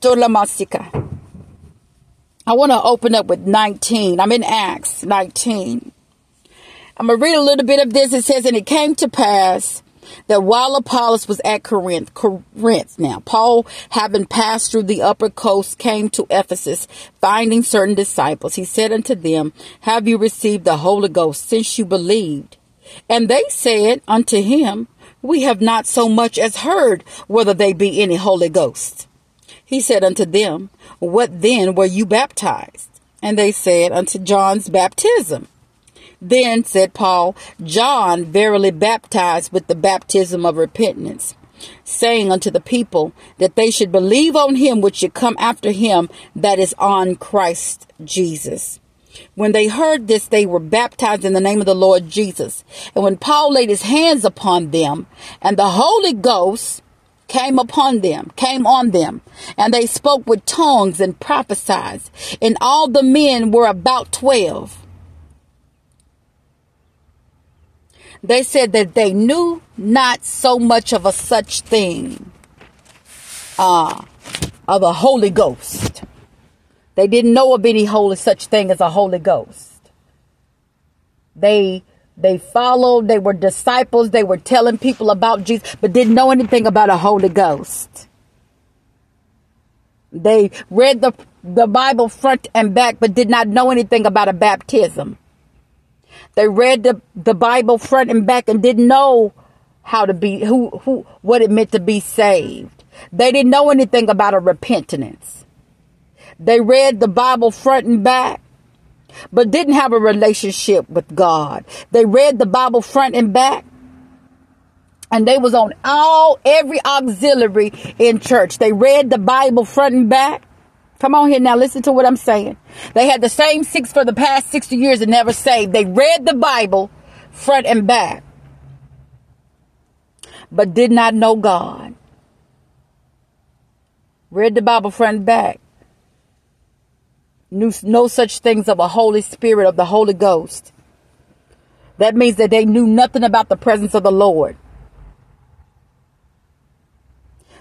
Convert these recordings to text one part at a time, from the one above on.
Hatolamasika. I want to open up with 19. I'm in Acts 19. I'm going to read a little bit of this. It says, And it came to pass that while Apollos was at Corinth, Corinth now, Paul, having passed through the upper coast, came to Ephesus, finding certain disciples. He said unto them, Have you received the Holy Ghost since you believed? And they said unto him, We have not so much as heard whether they be any Holy Ghost. He said unto them, What then were you baptized? And they said, Unto John's baptism. Then said Paul, John verily baptized with the baptism of repentance, saying unto the people that they should believe on him which should come after him, that is on Christ Jesus. When they heard this, they were baptized in the name of the Lord Jesus. And when Paul laid his hands upon them, and the Holy Ghost came upon them, came on them, and they spoke with tongues and prophesied. And all the men were about twelve. They said that they knew not so much of a such thing, uh, of a Holy Ghost. They didn't know of any holy such thing as a Holy Ghost. They they followed, they were disciples, they were telling people about Jesus, but didn't know anything about a Holy Ghost. They read the, the Bible front and back, but did not know anything about a baptism. They read the, the Bible front and back and didn't know how to be, who, who, what it meant to be saved. They didn't know anything about a repentance. They read the Bible front and back, but didn't have a relationship with God. They read the Bible front and back, and they was on all every auxiliary in church. They read the Bible front and back. Come on here now, listen to what I'm saying. They had the same six for the past 60 years and never saved. They read the Bible front and back, but did not know God. Read the Bible front and back, no such things of a Holy Spirit, of the Holy Ghost. That means that they knew nothing about the presence of the Lord.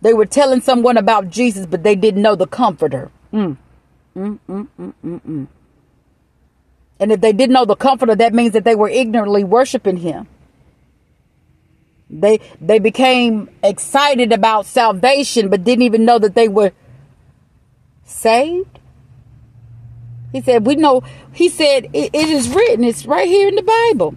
They were telling someone about Jesus, but they didn't know the Comforter. Mm. Mm, mm, mm. And if they didn't know the Comforter, that means that they were ignorantly worshiping Him. They they became excited about salvation, but didn't even know that they were saved. He said, We know, he said, it, it is written, it's right here in the Bible.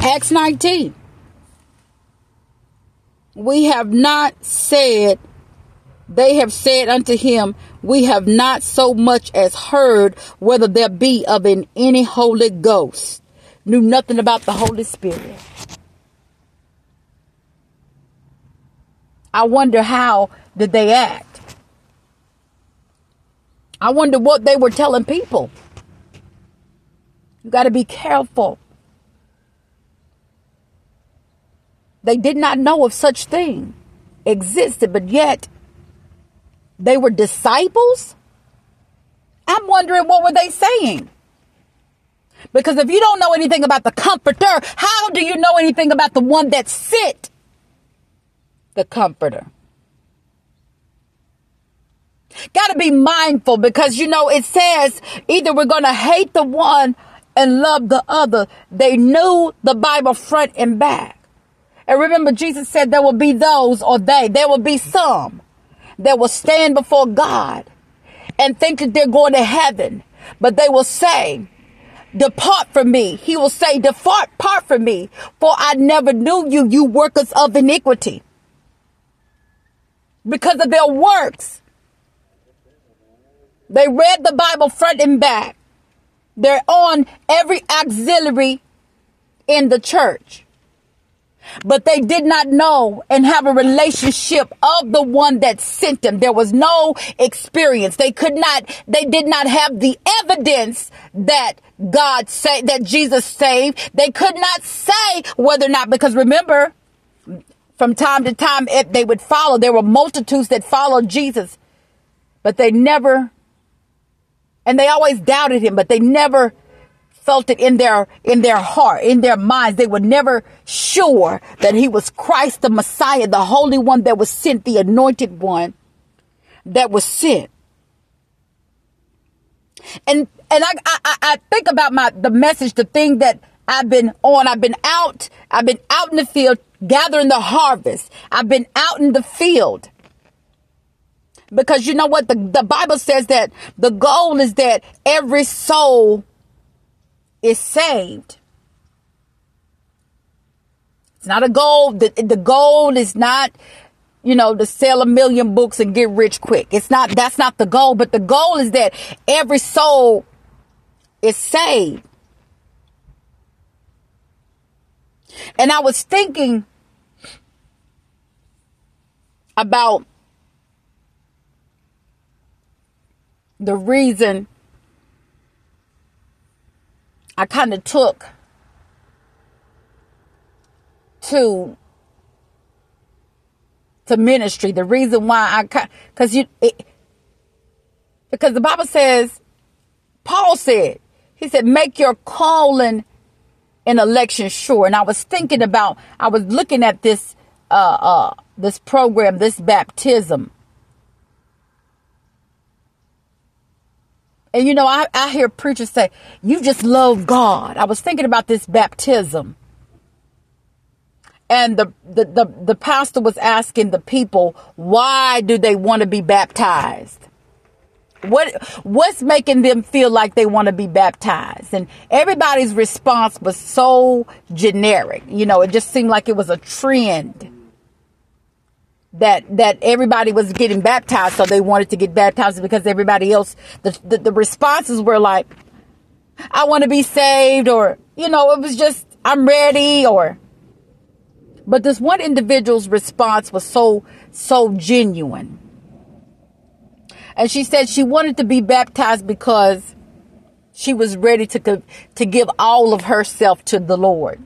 Acts 19. We have not said, they have said unto him, We have not so much as heard whether there be of an any Holy Ghost. Knew nothing about the Holy Spirit. I wonder how did they act? I wonder what they were telling people. You got to be careful. They did not know of such thing existed, but yet they were disciples. I'm wondering what were they saying? Because if you don't know anything about the comforter, how do you know anything about the one that sent the comforter? Got to be mindful because you know it says either we're going to hate the one and love the other. They knew the Bible front and back. And remember, Jesus said there will be those or they, there will be some that will stand before God and think that they're going to heaven, but they will say, depart from me. He will say, depart, part from me, for I never knew you, you workers of iniquity. Because of their works, they read the Bible front and back. They're on every auxiliary in the church. But they did not know and have a relationship of the one that sent them. There was no experience. They could not, they did not have the evidence that God said, that Jesus saved. They could not say whether or not, because remember, from time to time, they would follow, there were multitudes that followed Jesus, but they never and they always doubted him, but they never felt it in their in their heart, in their minds. They were never sure that he was Christ the Messiah, the Holy One that was sent, the anointed one. that was sent. And and I, I I think about my the message, the thing that I've been on. I've been out. I've been out in the field gathering the harvest. I've been out in the field. Because you know what? The, the Bible says that the goal is that every soul is saved. It's not a goal. The, the goal is not, you know, to sell a million books and get rich quick. It's not, that's not the goal, but the goal is that every soul is saved. And I was thinking about the reason I kind of took to to ministry. The reason why I because you it, because the Bible says Paul said he said make your calling and election sure. And I was thinking about I was looking at this uh uh this program, this baptism. And you know, I, I hear preachers say, you just love God. I was thinking about this baptism. And the, the, the, the pastor was asking the people, why do they want to be baptized? What what's making them feel like they want to be baptized? And everybody's response was so generic. You know, it just seemed like it was a trend that that everybody was getting baptized, so they wanted to get baptized because everybody else the the, the responses were like, "I want to be saved," or you know, it was just I'm ready, or. But this one individual's response was so so genuine, and she said she wanted to be baptized because she was ready to to give all of herself to the Lord.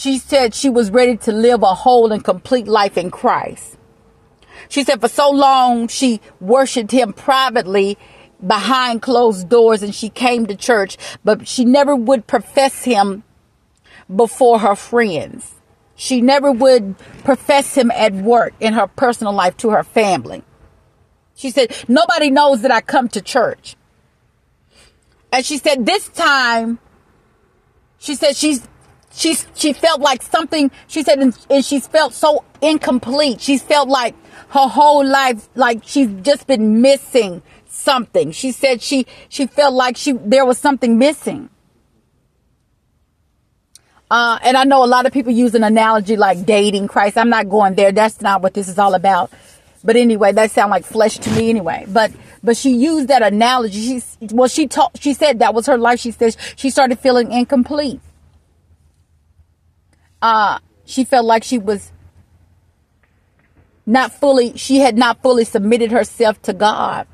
She said she was ready to live a whole and complete life in Christ. She said for so long she worshiped him privately behind closed doors and she came to church, but she never would profess him before her friends. She never would profess him at work in her personal life to her family. She said, nobody knows that I come to church. And she said, this time, she said she's she she felt like something she said and, and she's felt so incomplete she's felt like her whole life like she's just been missing something she said she she felt like she there was something missing uh, and I know a lot of people use an analogy like dating Christ. I'm not going there. That's not what this is all about. But anyway, that sounds like flesh to me anyway. But but she used that analogy. She well she told she said that was her life. She says she started feeling incomplete uh, she felt like she was not fully, she had not fully submitted herself to God.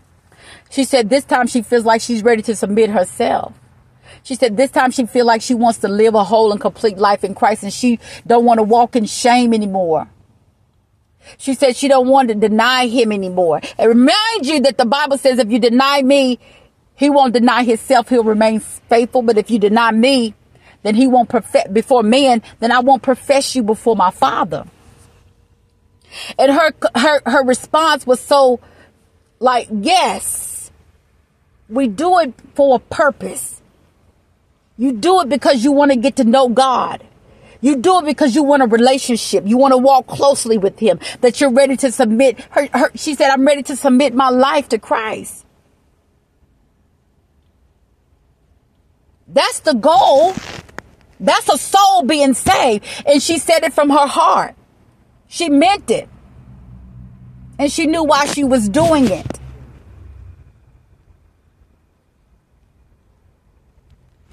She said this time she feels like she's ready to submit herself. She said this time she feels like she wants to live a whole and complete life in Christ and she don't want to walk in shame anymore. She said she don't want to deny him anymore. And remind you that the Bible says if you deny me, he won't deny himself. He'll remain faithful. But if you deny me, then he won't profess before men, then I won't profess you before my father. And her, her, her response was so like, yes, we do it for a purpose. You do it because you want to get to know God. You do it because you want a relationship. You want to walk closely with him, that you're ready to submit. Her, her, she said, I'm ready to submit my life to Christ. That's the goal. That's a soul being saved. And she said it from her heart. She meant it. And she knew why she was doing it.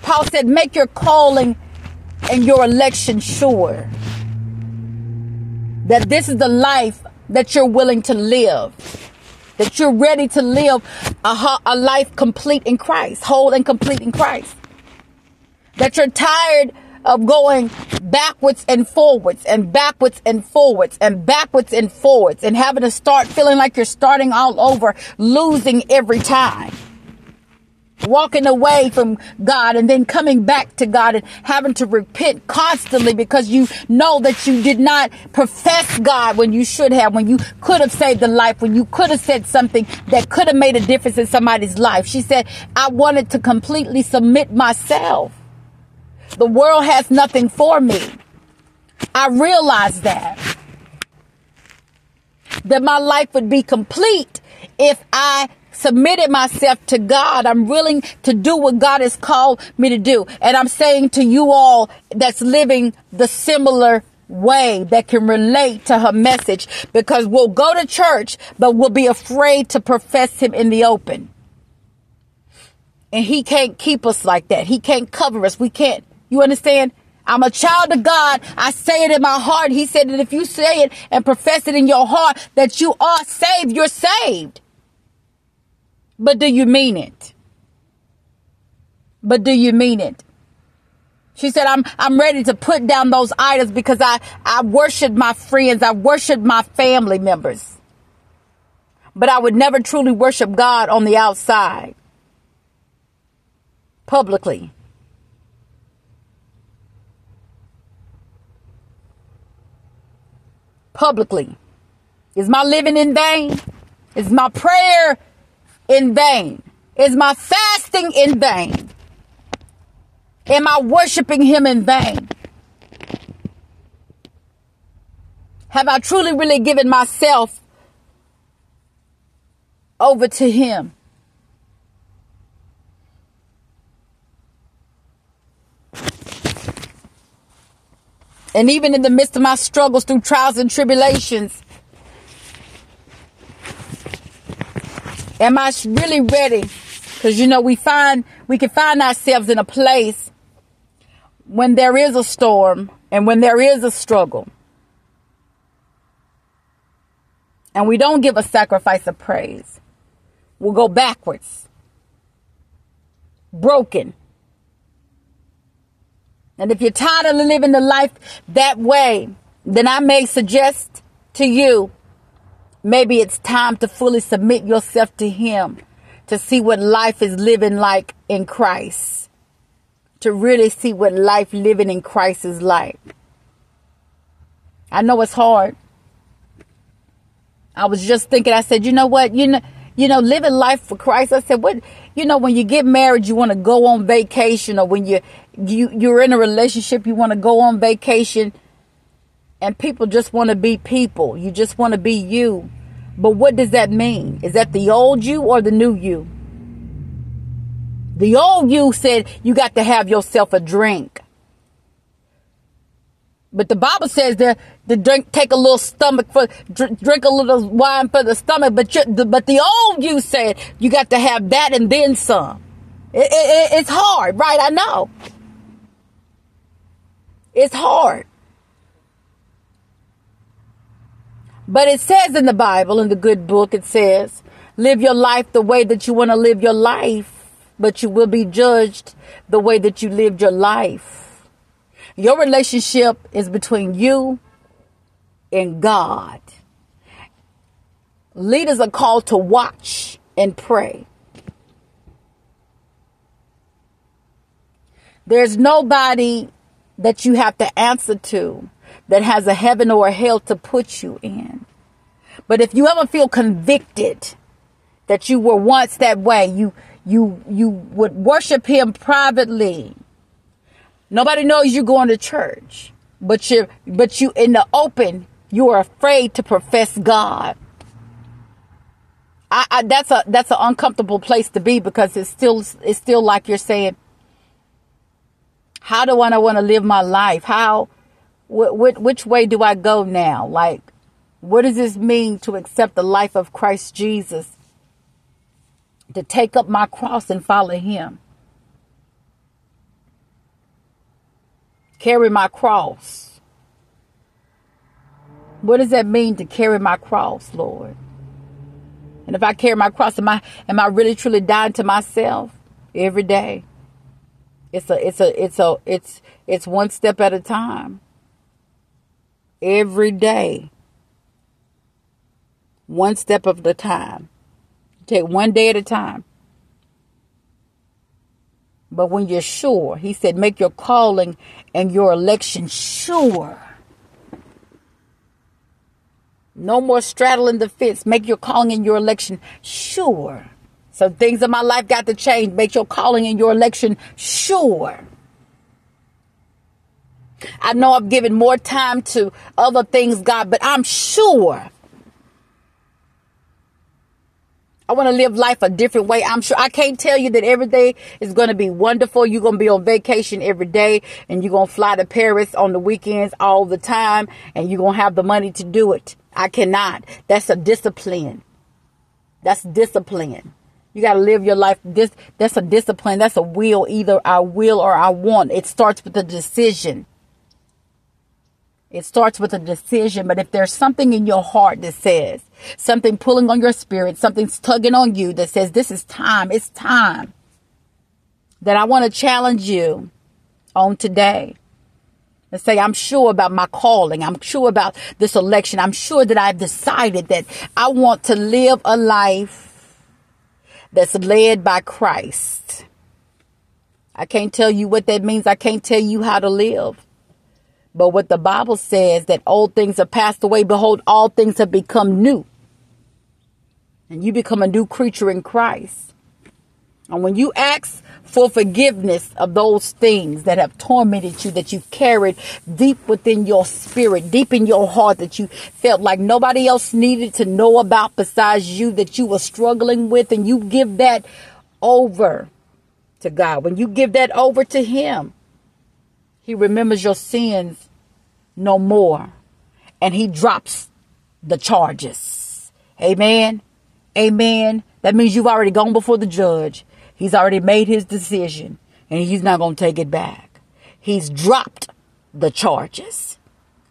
Paul said, make your calling and your election sure. That this is the life that you're willing to live. That you're ready to live a, a life complete in Christ, whole and complete in Christ that you're tired of going backwards and forwards and backwards and forwards and backwards and forwards and having to start feeling like you're starting all over, losing every time. walking away from God and then coming back to God and having to repent constantly because you know that you did not profess God when you should have, when you could have saved a life, when you could have said something that could have made a difference in somebody's life. She said, I wanted to completely submit myself. The world has nothing for me. I realized that. That my life would be complete if I submitted myself to God. I'm willing to do what God has called me to do. And I'm saying to you all that's living the similar way that can relate to her message because we'll go to church, but we'll be afraid to profess him in the open. And he can't keep us like that. He can't cover us. We can't. You understand? I'm a child of God. I say it in my heart. He said that if you say it and profess it in your heart that you are saved, you're saved. But do you mean it? But do you mean it? She said, I'm, I'm ready to put down those idols because I, I worship my friends. I worship my family members. But I would never truly worship God on the outside. Publicly. Publicly. Is my living in vain? Is my prayer in vain? Is my fasting in vain? Am I worshiping him in vain? Have I truly, really given myself over to him? And even in the midst of my struggles through trials and tribulations, Am I really ready? Because you know, we find, we can find ourselves in a place when there is a storm and when there is a struggle. And we don't give a sacrifice of praise. We'll go backwards. Broken. And if you're tired of living the life that way, then I may suggest to you Maybe it's time to fully submit yourself to Him to see what life is living like in Christ. To really see what life living in Christ is like. I know it's hard. I was just thinking, I said, you know what? You know, you know, living life for Christ. I said, what, you know, when you get married, you want to go on vacation or when you, you, you're in a relationship, you want to go on vacation and people just want to be people. You just want to be you. But what does that mean? Is that the old you or the new you? The old you said you got to have yourself a drink. But the Bible says that the drink, take a little stomach for, drink a little wine for the stomach. But you, the, but the old you said you got to have that and then some. It, it, it's hard, right? I know. It's hard. But it says in the Bible, in the good book, it says, live your life the way that you want to live your life, but you will be judged the way that you lived your life. Your relationship is between you and God. Leaders are called to watch and pray. There's nobody that you have to answer to that has a heaven or a hell to put you in. But if you ever feel convicted that you were once that way, you you you would worship him privately. Nobody knows you're going to church, but you but you in the open, you are afraid to profess God. I, I, that's a that's an uncomfortable place to be because it's still it's still like you're saying, how do I want to live my life? How wh- which way do I go now? Like, what does this mean to accept the life of Christ Jesus? To take up my cross and follow him. Carry my cross. What does that mean to carry my cross, Lord? And if I carry my cross, am I am I really truly dying to myself every day? It's a it's a it's a it's it's one step at a time every day, one step of the time. Take one day at a time. But when you're sure, he said, make your calling and your election sure. No more straddling the fence. Make your calling and your election sure. So things in my life got to change. Make your calling and your election sure. I know I've given more time to other things, God, but I'm sure I want to live life a different way. I'm sure I can't tell you that every day is going to be wonderful. You're going to be on vacation every day and you're going to fly to Paris on the weekends all the time and you're going to have the money to do it. I cannot. That's a discipline. That's discipline. You got to live your life. This, that's a discipline. That's a will. Either I will or I want. It starts with a decision. It starts with a decision, but if there's something in your heart that says, something pulling on your spirit, something's tugging on you that says, this is time, it's time, that I want to challenge you on today and say, I'm sure about my calling. I'm sure about this election. I'm sure that I've decided that I want to live a life that's led by Christ. I can't tell you what that means. I can't tell you how to live. But what the Bible says that old things have passed away, behold, all things have become new. And you become a new creature in Christ. And when you ask for forgiveness of those things that have tormented you, that you've carried deep within your spirit, deep in your heart, that you felt like nobody else needed to know about besides you, that you were struggling with, and you give that over to God. When you give that over to Him, he remembers your sins no more. And he drops the charges. Amen. Amen. That means you've already gone before the judge. He's already made his decision and he's not going to take it back. He's dropped the charges.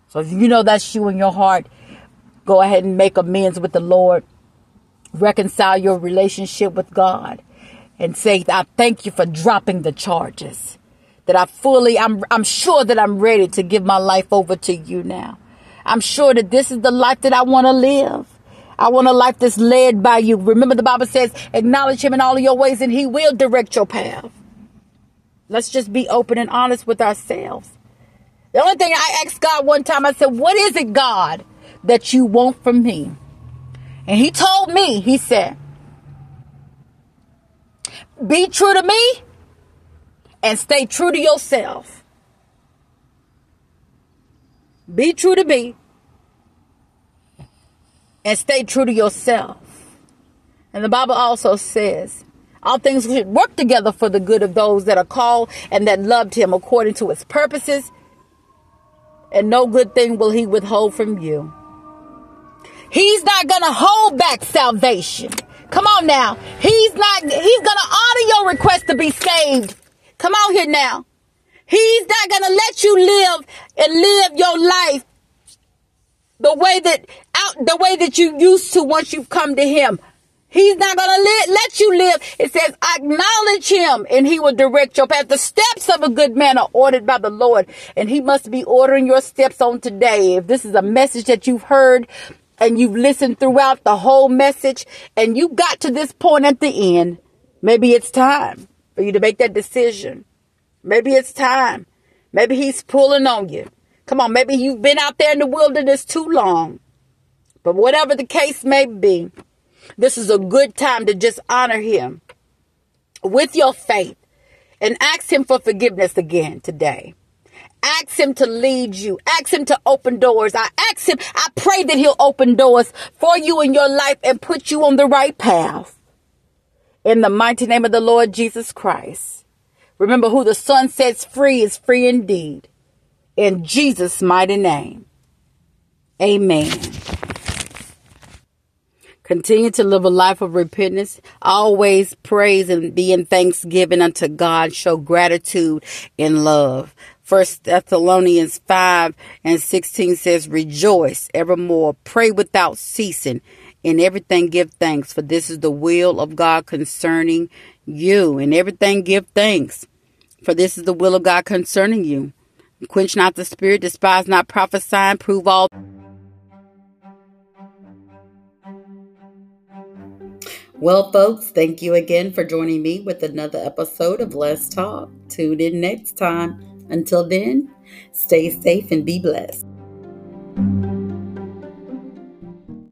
So if you know that's you in your heart, go ahead and make amends with the Lord. Reconcile your relationship with God and say, I thank you for dropping the charges that I fully, I'm, I'm sure that I'm ready to give my life over to you now. I'm sure that this is the life that I want to live. I want a life that's led by you. Remember the Bible says, acknowledge him in all of your ways and he will direct your path. Let's just be open and honest with ourselves. The only thing I asked God one time, I said, what is it, God, that you want from me? And he told me, he said, be true to me and stay true to yourself. Be true to me and stay true to yourself. And the Bible also says, all things should work together for the good of those that are called and that loved him according to his purposes. And no good thing will he withhold from you. He's not going to hold back salvation. Come on now. He's not, he's going to honor your request to be saved Come on here now. He's not going to let you live and live your life the way that out the way that you used to once you've come to him. He's not going to let let you live. It says, acknowledge him and he will direct your path. The steps of a good man are ordered by the Lord and he must be ordering your steps on today. If this is a message that you've heard and you've listened throughout the whole message and you got to this point at the end, maybe it's time for you to make that decision. Maybe it's time. Maybe he's pulling on you. Come on, maybe you've been out there in the wilderness too long. But whatever the case may be, this is a good time to just honor him with your faith and ask him for forgiveness again today. Ask him to lead you. Ask him to open doors. I ask him, I pray that he'll open doors for you in your life and put you on the right path in the mighty name of the Lord Jesus Christ. Remember who the Son sets free is free indeed. In Jesus' mighty name. Amen. Continue to live a life of repentance. Always praise and be in thanksgiving unto God. Show gratitude and love. First Thessalonians 5 and 16 says, Rejoice evermore. Pray without ceasing. In everything give thanks, for this is the will of God concerning you. In everything give thanks, for this is the will of God concerning you. Quench not the spirit, despise not prophesying, prove all. Well, folks, thank you again for joining me with another episode of Let's Talk. Tune in next time. Until then, stay safe and be blessed.